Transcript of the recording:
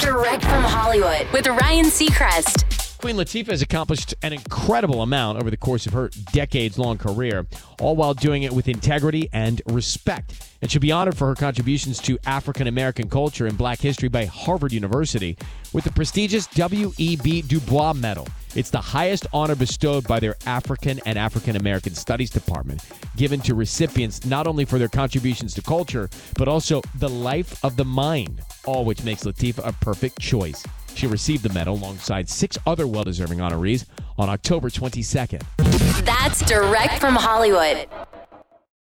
Direct from Hollywood with Ryan Seacrest. Queen Latifah has accomplished an incredible amount over the course of her decades long career, all while doing it with integrity and respect. And she'll be honored for her contributions to African American culture and black history by Harvard University with the prestigious W.E.B. Du Bois Medal. It's the highest honor bestowed by their African and African American Studies Department, given to recipients not only for their contributions to culture, but also the life of the mind, all which makes Latifah a perfect choice. She received the medal alongside six other well deserving honorees on October 22nd. That's direct from Hollywood.